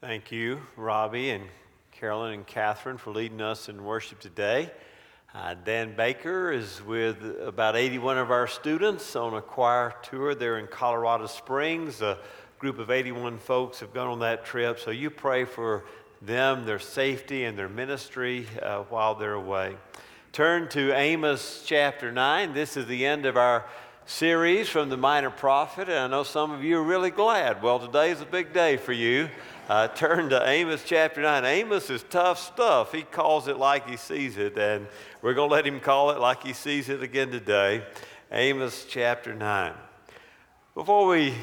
Thank you, Robbie and Carolyn and Catherine, for leading us in worship today. Uh, Dan Baker is with about 81 of our students on a choir tour. They're in Colorado Springs. A group of 81 folks have gone on that trip. So you pray for them, their safety, and their ministry uh, while they're away. Turn to Amos chapter 9. This is the end of our series from the Minor Prophet, and I know some of you are really glad. Well, today is a big day for you uh, turn to Amos chapter 9. Amos is tough stuff. He calls it like he sees it, and we're going to let him call it like he sees it again today. Amos chapter 9. Before we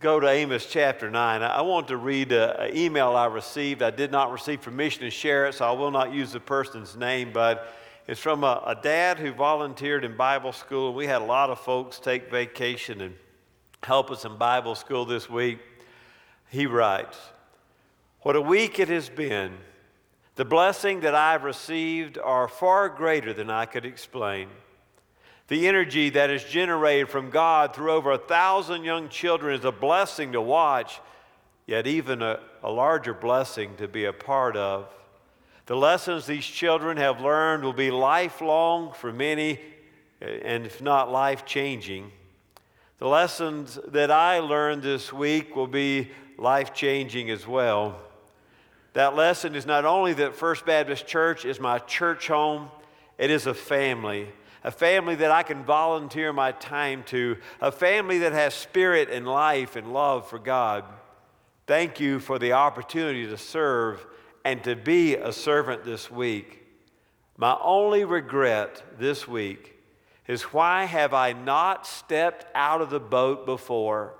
go to Amos chapter 9, I want to read an email I received. I did not receive permission to share it, so I will not use the person's name, but it's from a, a dad who volunteered in Bible school. We had a lot of folks take vacation and help us in Bible school this week. He writes, What a week it has been. The blessing that I've received are far greater than I could explain. The energy that is generated from God through over a thousand young children is a blessing to watch, yet even a, a larger blessing to be a part of. The lessons these children have learned will be lifelong for many, and if not life changing. The lessons that I learned this week will be life changing as well. That lesson is not only that First Baptist Church is my church home, it is a family. A family that I can volunteer my time to, a family that has spirit and life and love for God. Thank you for the opportunity to serve and to be a servant this week. My only regret this week is why have I not stepped out of the boat before?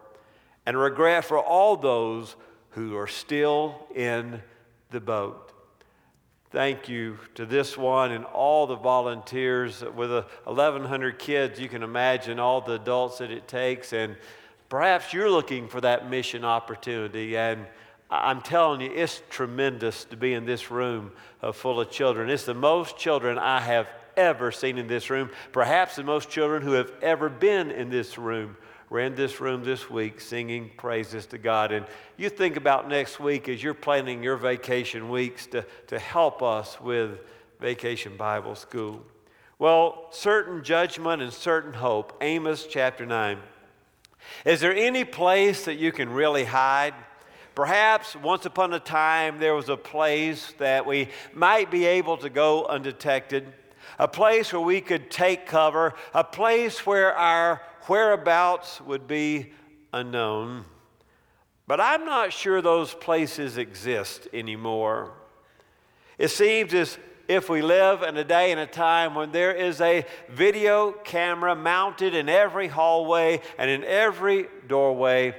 And regret for all those who are still in the boat. Thank you to this one and all the volunteers with 1,100 kids. You can imagine all the adults that it takes, and perhaps you're looking for that mission opportunity. And I'm telling you, it's tremendous to be in this room uh, full of children. It's the most children I have ever seen in this room, perhaps the most children who have ever been in this room we're in this room this week singing praises to God. And you think about next week as you're planning your vacation weeks to, to help us with Vacation Bible School. Well, certain judgment and certain hope. Amos chapter 9. Is there any place that you can really hide? Perhaps once upon a time there was a place that we might be able to go undetected, a place where we could take cover, a place where our whereabouts would be unknown. But I'm not sure those places exist anymore. It seems as if we live in a day and a time when there is a video camera mounted in every hallway and in every doorway.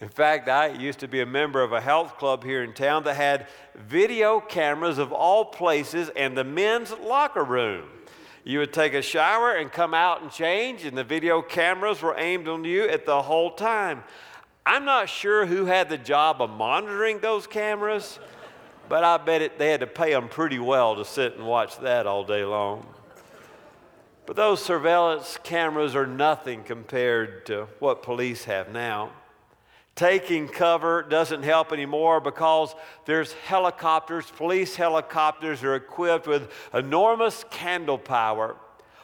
In fact, I used to be a member of a health club here in town that had video cameras of all places and the men's locker room. You would take a shower and come out and change, and the video cameras were aimed on you at the whole time. I'm not sure who had the job of monitoring those cameras, but I bet it, they had to pay them pretty well to sit and watch that all day long. But those surveillance cameras are nothing compared to what police have now taking cover doesn't help anymore because there's helicopters, police helicopters are equipped with enormous candle power.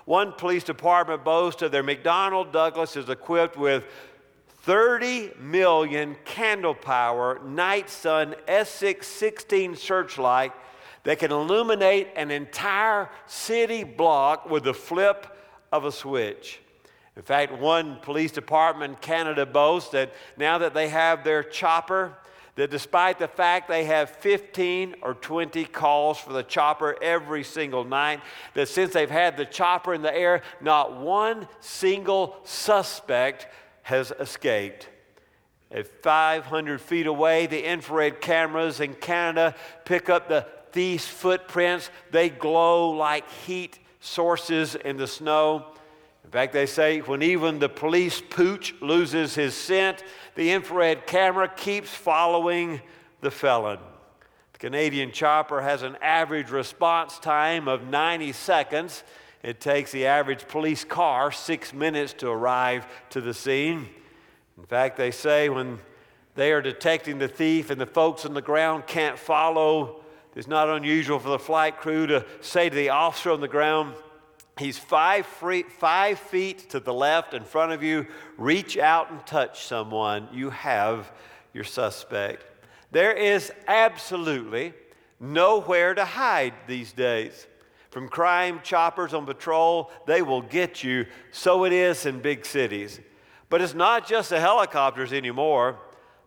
One police department boasts of their McDonnell Douglas is equipped with 30 million candle power night sun SX-16 searchlight that can illuminate an entire city block with the flip of a switch. In fact, one police department in Canada boasts that now that they have their chopper, that despite the fact they have 15 or 20 calls for the chopper every single night, that since they've had the chopper in the air, not one single suspect has escaped. At 500 feet away, the infrared cameras in Canada pick up the thief's footprints. They glow like heat sources in the snow. In fact, they say when even the police pooch loses his scent, the infrared camera keeps following the felon. The Canadian chopper has an average response time of 90 seconds. It takes the average police car six minutes to arrive to the scene. In fact, they say when They are detecting the thief, and the folks on the ground can't follow. It's not unusual for the flight crew to say to the officer on the ground, He's five, free, five feet to the left in front of you. Reach out and touch someone. You have your suspect. There is absolutely nowhere to hide these days. From crime choppers on patrol, they will get you. So it is in big cities. But it's not just the helicopters anymore.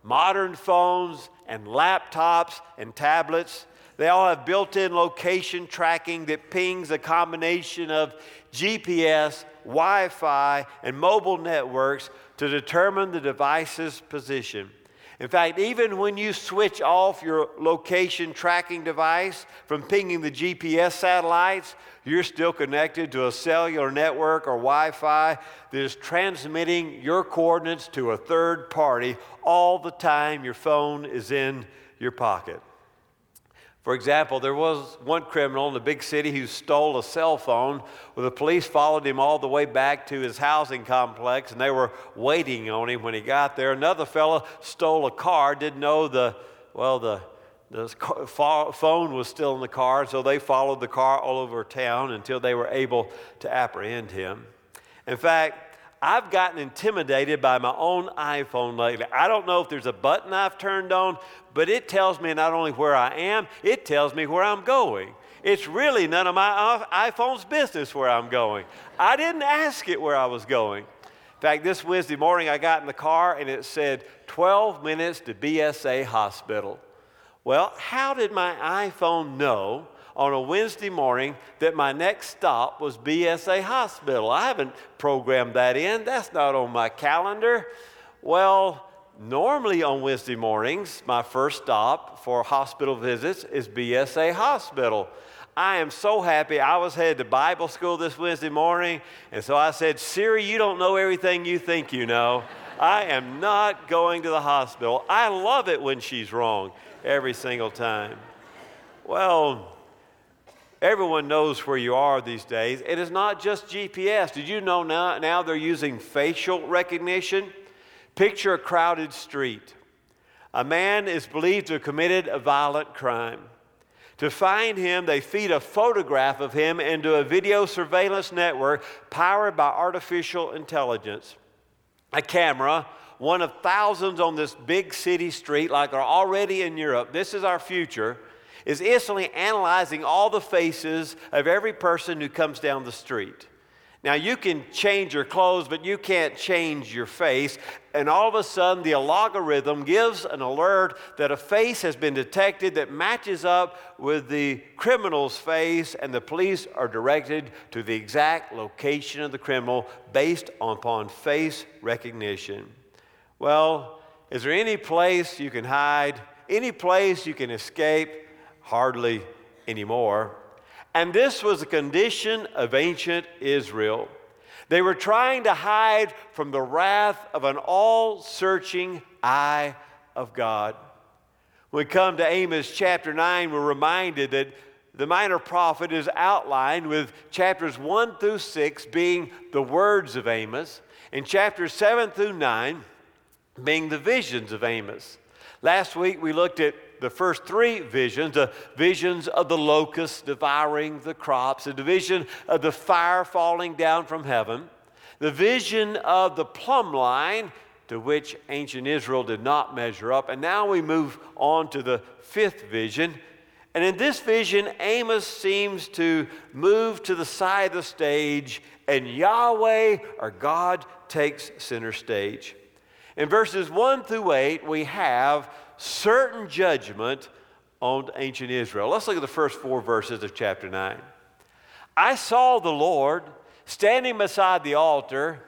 Modern phones and laptops and tablets, they all have built in location tracking that pings a combination of GPS, Wi Fi, and mobile networks to determine the device's position. In fact, even when you switch off your location tracking device from pinging the GPS satellites, you're still connected to a cellular network or Wi Fi that is transmitting your coordinates to a third party all the time your phone is in your pocket. For example, there was one criminal in a big city who stole a cell phone. Well, the police followed him all the way back to his housing complex, and they were waiting on him when he got there. Another fellow stole a car, didn't know the, well, the, the phone was still in the car, so they followed the car all over town until they were able to apprehend him. In fact, I've gotten intimidated by my own iPhone lately. I don't know if there's a button I've turned on, but it tells me not only where I am, it tells me where I'm going. It's really none of my iPhone's business where I'm going. I didn't ask it where I was going. In fact, this Wednesday morning I got in the car and it said 12 minutes to BSA hospital. Well, how did my iPhone know on a Wednesday morning that my next stop was BSA Hospital. I haven't programmed that in, that's not on my calendar. Well, normally on Wednesday mornings, my first stop for hospital visits is BSA Hospital. I am so happy. I was headed to Bible school this Wednesday morning, and so I said, Siri, you don't know everything you think you know. I am not going to the hospital. I love it when she's wrong every single time. Well, Everyone knows where you are these days. It is not just GPS. Did you know now, now they're using facial recognition? Picture a crowded street. A man is believed to have committed a violent crime. To find him, they feed a photograph of him into a video surveillance network powered by artificial intelligence. A camera, one of thousands on this big city street, like are already in Europe. This is our future is instantly analyzing all the faces of every person who comes down the street. Now, you can change your clothes, but you can't change your face. And all of a sudden, the algorithm gives an alert that a face has been detected that matches up with the criminal's face, and the police are directed to the exact location of the criminal based upon face recognition. Well, is there any place you can hide, any place you can escape? Hardly anymore. And this was a condition of ancient Israel. They were trying to hide from the wrath of an all searching eye of God. When we come to Amos chapter 9, we're reminded that the minor prophet is outlined with chapters 1 through 6 being the words of Amos, and chapters 7 through 9 being the visions of Amos. Last week we looked at the first three visions the visions of the locusts devouring the crops, the vision of the fire falling down from heaven, the vision of the plumb line to which ancient Israel did not measure up. And now we move on to the fifth vision. And in this vision, Amos seems to move to the side of the stage, and Yahweh or God takes center stage. In verses 1 through 8, we have certain judgment on ancient Israel. Let's look at the first four verses of chapter 9. I saw the Lord standing beside the altar,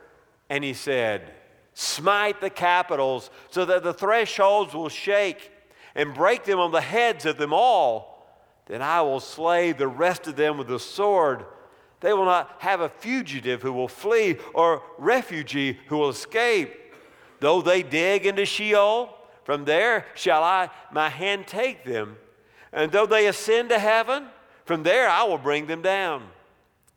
and he said, Smite the capitals so that the thresholds will shake and break them on the heads of them all. Then I will slay the rest of them with the sword. They will not have a fugitive who will flee or refugee who will escape. Though they dig into Sheol, from there shall I my hand take them. And though they ascend to heaven, from there I will bring them down.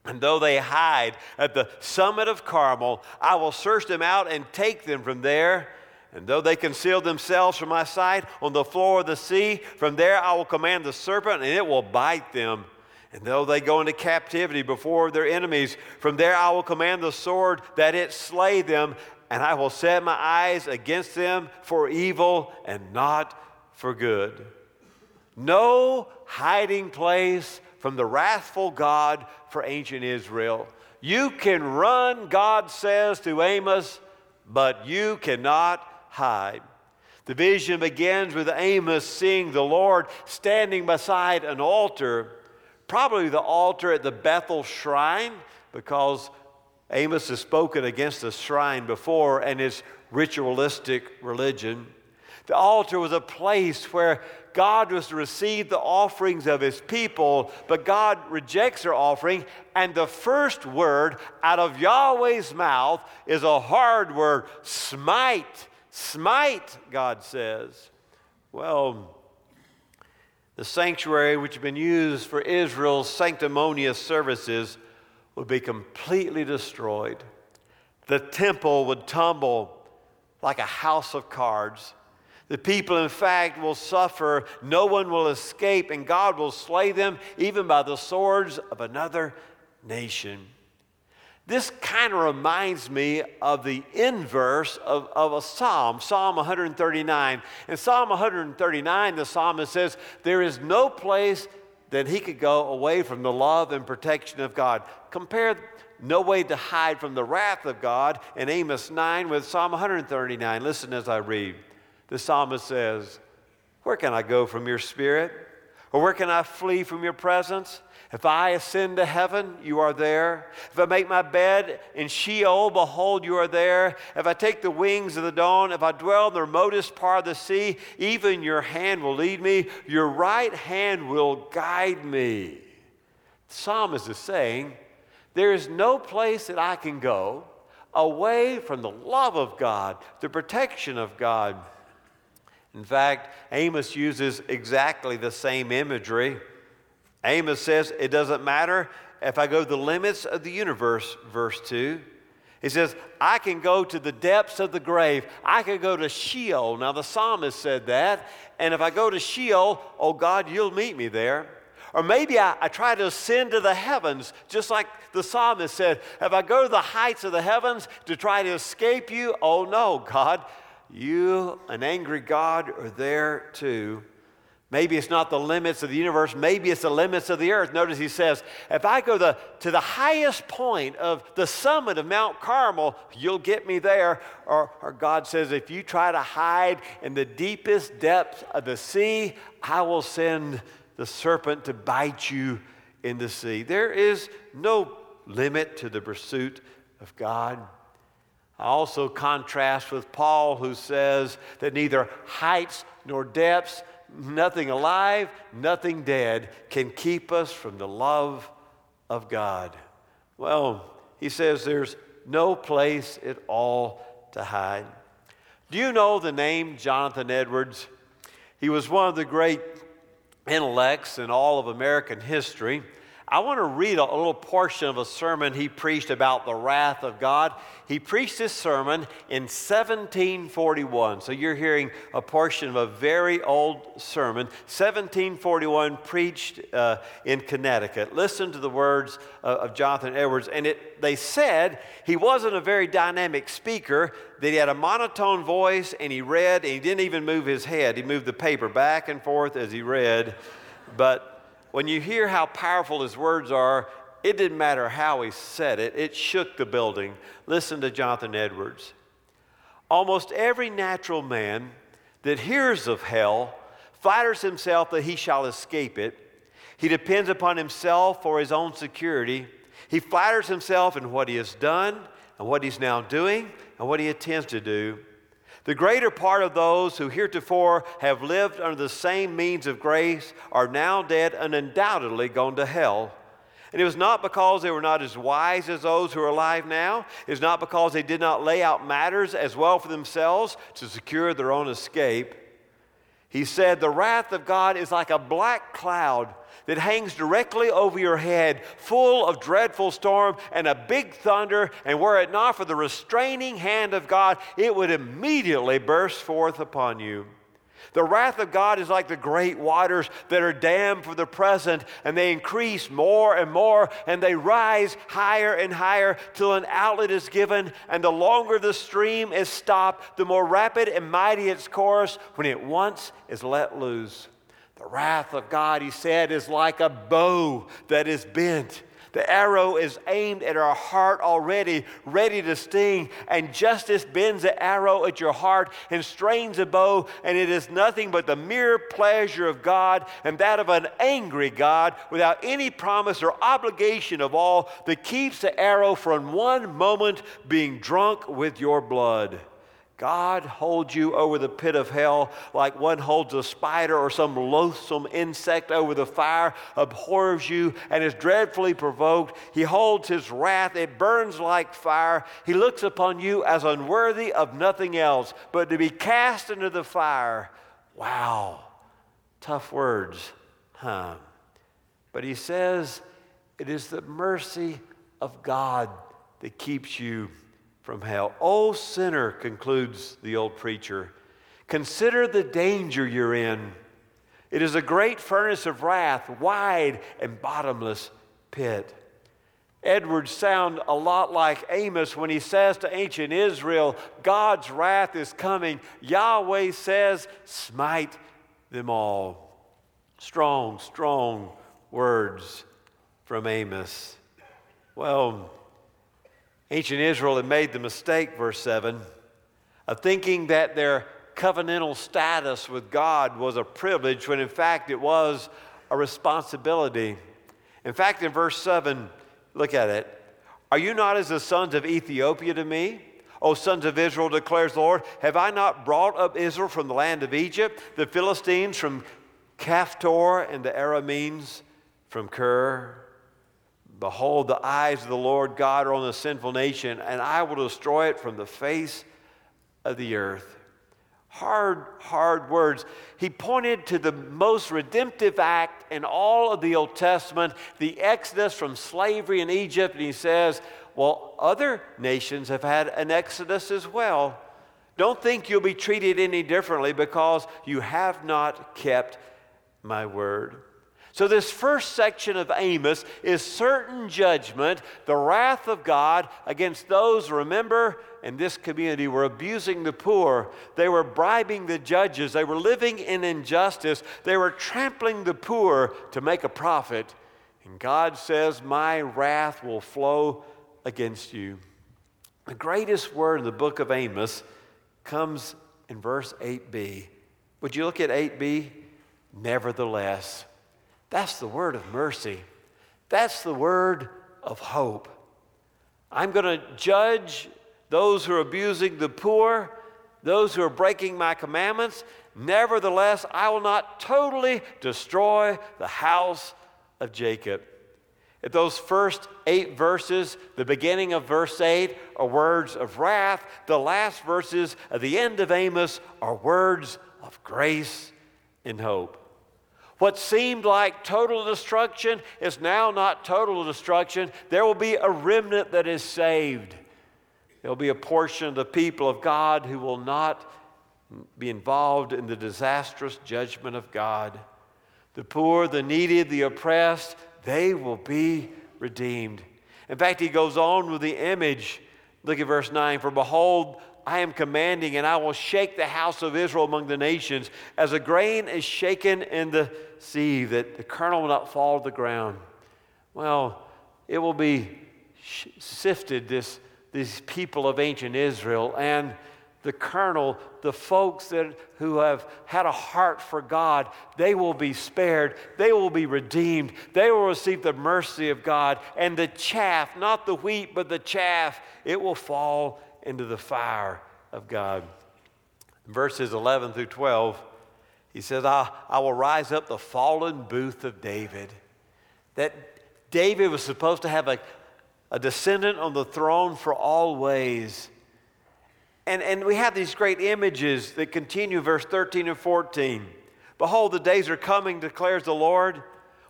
And though they hide at the summit of Carmel, I will search them out and take them from there. And though they conceal themselves from my sight on the floor of the sea, from there I will command the serpent, and it will bite them. And though they go into captivity before their enemies, from there I will command the sword that it slay them, and I will set my eyes against them for evil and not for good. No hiding place from the wrathful God for ancient Israel. You can run, God says to Amos, but you cannot hide. The vision begins with Amos seeing the Lord standing beside an altar, probably the altar at the Bethel shrine, because Amos has spoken against the shrine before and its ritualistic religion. The altar was a place where God was to receive the offerings of his people, but God rejects their offering, and the first word out of Yahweh's mouth is a hard word smite. Smite, God says. Well, the sanctuary, which had been used for Israel's sanctimonious services, would be completely destroyed. The temple would tumble like a house of cards. The people, in fact, will suffer. No one will escape, and God will slay them even by the swords of another nation. This kind of reminds me of the inverse of, of a psalm, Psalm 139. In Psalm 139, the psalmist says, There is no place that he could go away from the love and protection of God. Compare no way to hide from the wrath of God in Amos 9 with Psalm 139. Listen as I read. The psalmist says, Where can I go from your spirit? Or where can I flee from your presence? If I ascend to heaven, you are there. If I make my bed in Sheol, behold, you are there. If I take the wings of the dawn, if I dwell in the remotest part of the sea, even your hand will lead me, your right hand will guide me. The psalmist is saying, There is no place that I can go away from the love of God, the protection of God. In fact, Amos uses exactly the same imagery. Amos says, It doesn't matter if I go to the limits of the universe, verse 2. He says, I can go to the depths of the grave. I can go to Sheol. Now, the psalmist said that. And if I go to Sheol, oh God, you'll meet me there. Or maybe I, I, try to ascend to the heavens, just like the psalmist said. If I go to the heights of the heavens to try to escape you, oh no, God, you, an angry God, are there too. Maybe it's not the limits of the universe, maybe it's the limits of the earth. Notice he says, if I go the, to the highest point of the summit of Mount Carmel, you'll get me there. Or, or God says, if you try to hide in the deepest depths of the sea, I will send the serpent to bite you in the sea. There is no limit to the pursuit of God. I also contrast with Paul, who says that neither heights nor depths nothing alive, nothing dead can keep us from the love of God. Well, he says there's no place at all to hide. Do you know the name Jonathan Edwards? He was one of the great intellects in all of American history. I want to read a, little portion of a sermon he preached about the wrath of God. He preached this sermon in 1741. So you're hearing a portion of a very old sermon, 1741, preached uh, in Connecticut. Listen to the words of, of Jonathan Edwards. And it, they said he wasn't a very dynamic speaker, that he had a monotone voice and he read and he didn't even move his head. He moved the paper back and forth as he read. But when you hear how powerful his words are, it didn't matter how he said it, it shook the building. Listen to Jonathan Edwards. Almost every natural man that hears of hell flatters himself that he shall escape it. He depends upon himself for his own security. He flatters himself in what he has done and what he's now doing and what he intends to do. The greater part of those who heretofore have lived under the same means of grace are now dead and undoubtedly gone to hell. And it was not because they were not as wise as those who are alive now. It was not because they did not lay out matters as well for themselves to secure their own escape. He said, The wrath of God is like a black cloud that hangs directly over your head, full of dreadful storm and a big thunder, and were it not for the restraining hand of God, it would immediately burst forth upon you. The wrath of God is like the great waters that are dammed for the present, and they increase more and more, and they rise higher and higher till an outlet is given, and the longer the stream is stopped, the more rapid and mighty its course when it once is let loose. The wrath of God, he said, is like a bow that is bent the arrow is aimed at our heart already, ready to sting. And justice bends the arrow at your heart and strains a bow, and it is nothing but the mere pleasure of God and that of an angry God without any promise or obligation of all that keeps the arrow from one moment being drunk with your blood. God holds you over the pit of hell like one holds a spider or some loathsome insect over the fire, abhors you, and is dreadfully provoked. He holds his wrath, it burns like fire. He looks upon you as unworthy of nothing else but to be cast into the fire. Wow, tough words, huh? But he says, it is the mercy of God that keeps you from hell. O sinner, concludes the old preacher, consider the danger you're in. It is a great furnace of wrath, wide and bottomless pit. Edwards sound a lot like Amos when he says to ancient Israel, God's wrath is coming. Yahweh says, smite them all. Strong, strong words from Amos. Well, Ancient Israel had made the mistake, verse 7, of thinking that their covenantal status with God was a privilege when in fact it was a responsibility. In fact, in verse 7, look at it. Are you not as the sons of Ethiopia to me? O sons of Israel, declares the Lord, have I not brought up Israel from the land of Egypt, the Philistines from Caphtor, and the Arameans from Kir? Behold, the eyes of the Lord God are on the sinful nation, and I will destroy it from the face of the earth. Hard, hard words. He pointed to the most redemptive act in all of the Old Testament, the exodus from slavery in Egypt. And he says, Well, other nations have had an exodus as well. Don't think you'll be treated any differently because you have not kept my word. So, this first section of Amos is certain judgment, the wrath of God against those, remember, in this community were abusing the poor. They were bribing the judges. They were living in injustice. They were trampling the poor to make a profit. And God says, My wrath will flow against you. The greatest word in the book of Amos comes in verse 8b. Would you look at 8b? Nevertheless. That's the word of mercy. That's the word of hope. I'm going to judge those who are abusing the poor, those who are breaking my commandments. Nevertheless, I will not totally destroy the house of Jacob. At those first eight verses, the beginning of verse 8 are words of wrath. The last verses the end of Amos are words of grace and hope. What seemed like total destruction is now not total destruction. There will be a remnant that is saved. There will be a portion of the people of God who will not be involved in the disastrous judgment of God. The poor, the needy, the oppressed, they will be redeemed. In fact, he goes on with the image. Look at verse 9 For behold, I am commanding, and I will shake the house of Israel among the nations, as a grain is shaken in the sea, that the kernel will not fall to the ground. Well, it will be sifted, this, these people of ancient Israel, and the kernel, the folks that, who have had a heart for God, they will be spared. They will be redeemed. They will receive the mercy of God. And the chaff, not the wheat, but the chaff, it will fall into the fire of God. verses 11 through 12, he says, I, I will rise up the fallen booth of David. That David was supposed to have a, a descendant on the throne for all ways. And, and we have these great images that continue, verse 13 and 14. Behold, the days are coming, declares the Lord,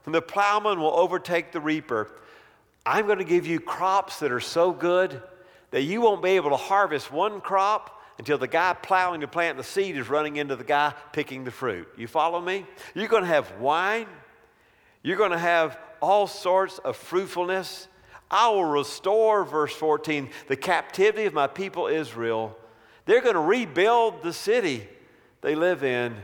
when the plowman will overtake the reaper. I'm going to give you crops that are so good that you won't be able to harvest one crop until the guy plowing to plant the seed is running into the guy picking the fruit. You follow me? You're going to have wine. You're going to have all sorts of fruitfulness. I will restore, verse 14, the captivity of my people Israel. They're going to rebuild the city they live in.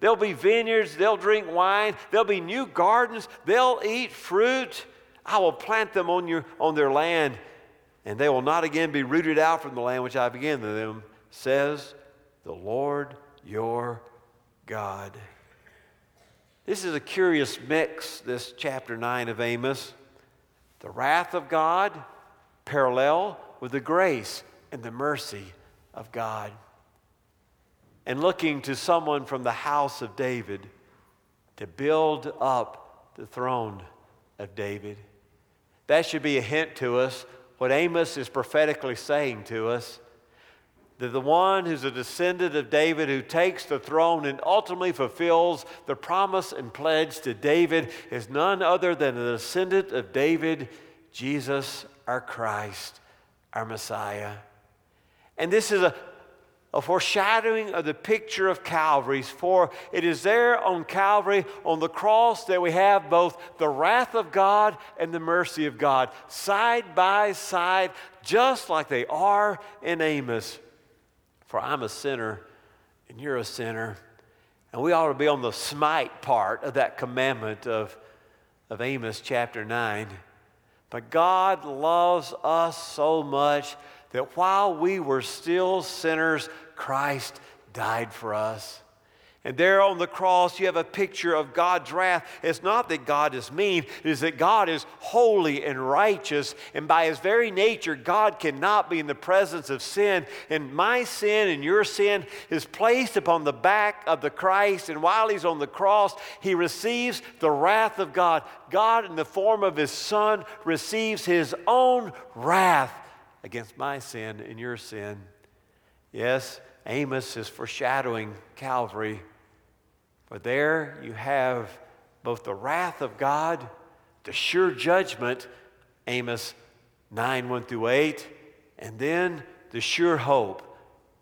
There'll be vineyards, they'll drink wine, there'll be new gardens, they'll eat fruit. I will plant them on, your, on their land, and they will not again be rooted out from the land which I began to them, says the Lord your God. This is a curious mix, this chapter 9 of Amos. The wrath of God parallel with the grace and the mercy of God. And looking to someone from the house of David to build up the throne of David. That should be a hint to us what Amos is prophetically saying to us that the one who's a descendant of David who takes the throne and ultimately fulfills the promise and pledge to David is none other than a descendant of David, Jesus, our Christ, our Messiah. And this is a, a foreshadowing of the picture of Calvary's, for it is there on Calvary, on the cross, that we have both the wrath of God and the mercy of God, side by side, just like they are in Amos. For I'm a sinner and you're a sinner. And we ought to be on the smite part of that commandment of, of Amos chapter 9. But God loves us so much that while we were still sinners, Christ died for us. And there on the cross, you have a picture of God's wrath. It's not that God is mean, it is that God is holy and righteous. And by his very nature, God cannot be in the presence of sin. And my sin and your sin is placed upon the back of the Christ. And while he's on the cross, he receives the wrath of God. God, in the form of his Son, receives his own wrath against my sin and your sin. Yes, Amos is foreshadowing Calvary. For there you have both the wrath of God, the sure judgment, Amos 9 1 through 8, and then the sure hope,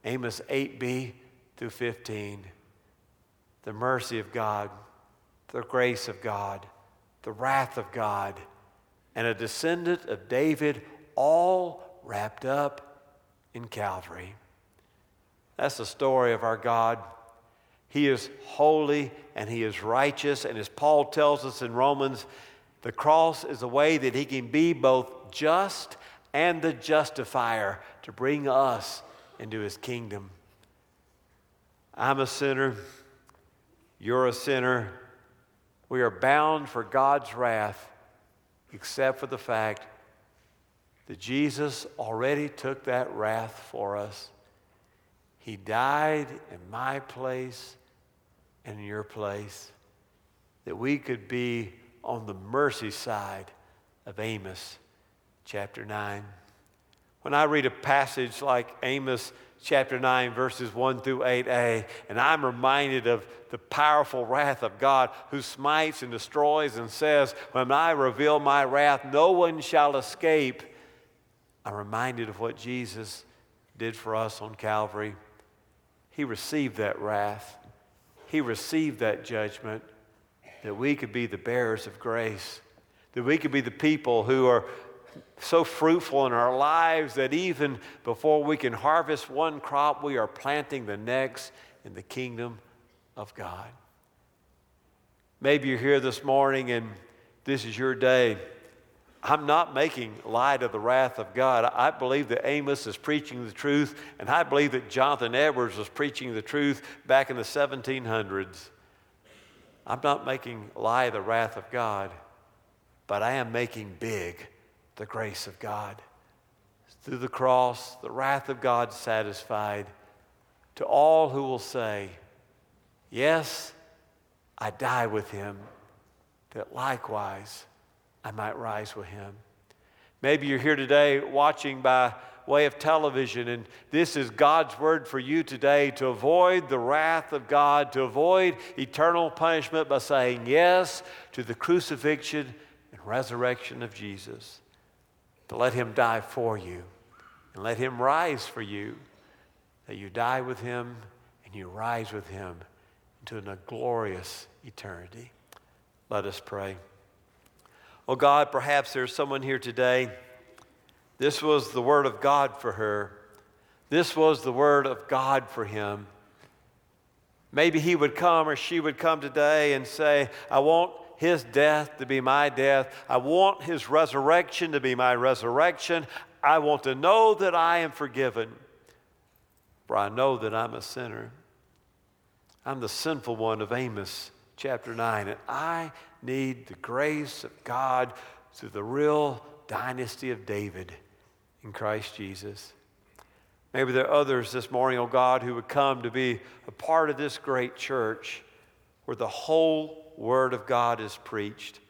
Amos 8b through 15. The mercy of God, the grace of God, the wrath of God, and a descendant of David, all wrapped up in Calvary. That's the story of our God. He is holy and he is righteous. And as Paul tells us in Romans, the cross is a way that he can be both just and the justifier to bring us into his kingdom. I'm a sinner. You're a sinner. We are bound for God's wrath, except for the fact that Jesus already took that wrath for us. He died in my place and in your place that we could be on the mercy side of Amos chapter 9. When I read a passage like Amos chapter 9, verses 1 through 8a, and I'm reminded of the powerful wrath of God who smites and destroys and says, When I reveal my wrath, no one shall escape. I'm reminded of what Jesus did for us on Calvary. He received that wrath, He received that judgment that we could be the bearers of grace, that we could be the people who are so fruitful in our lives that even before we can harvest one crop, we are planting the next in the kingdom of God. Maybe you're here this morning and this is your day I'm not making light of the wrath of God. I believe that Amos is preaching the truth, and I believe that Jonathan Edwards was preaching the truth back in the 1700s. I'm not making light of the wrath of God, but I am making big the grace of God. Through the cross, the wrath of God satisfied to all who will say, Yes, I die with him, that likewise I might rise with him. Maybe you're here today watching by way of television. And this is God's word for you today to avoid the wrath of God, to avoid eternal punishment by saying yes to the crucifixion and resurrection of Jesus, to let him die for you and let him rise for you, that you die with him and you rise with him into a glorious eternity. Let us pray. Oh God, perhaps there's someone here today. This was the word of God for her. This was the word of God for him. Maybe he would come or she would come today and say, I want his death to be my death. I want his resurrection to be my resurrection. I want to know that I am forgiven, for I know that I'm a sinner. I'm the sinful one of Amos chapter 9, and I need the grace of God through the real dynasty of David in Christ Jesus. Maybe there are others this morning, oh God, who would come to be a part of this great church where the whole Word of God is preached,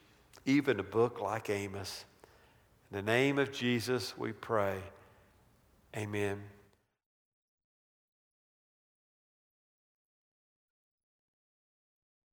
even a book like Amos. In the name of Jesus, we pray. Amen.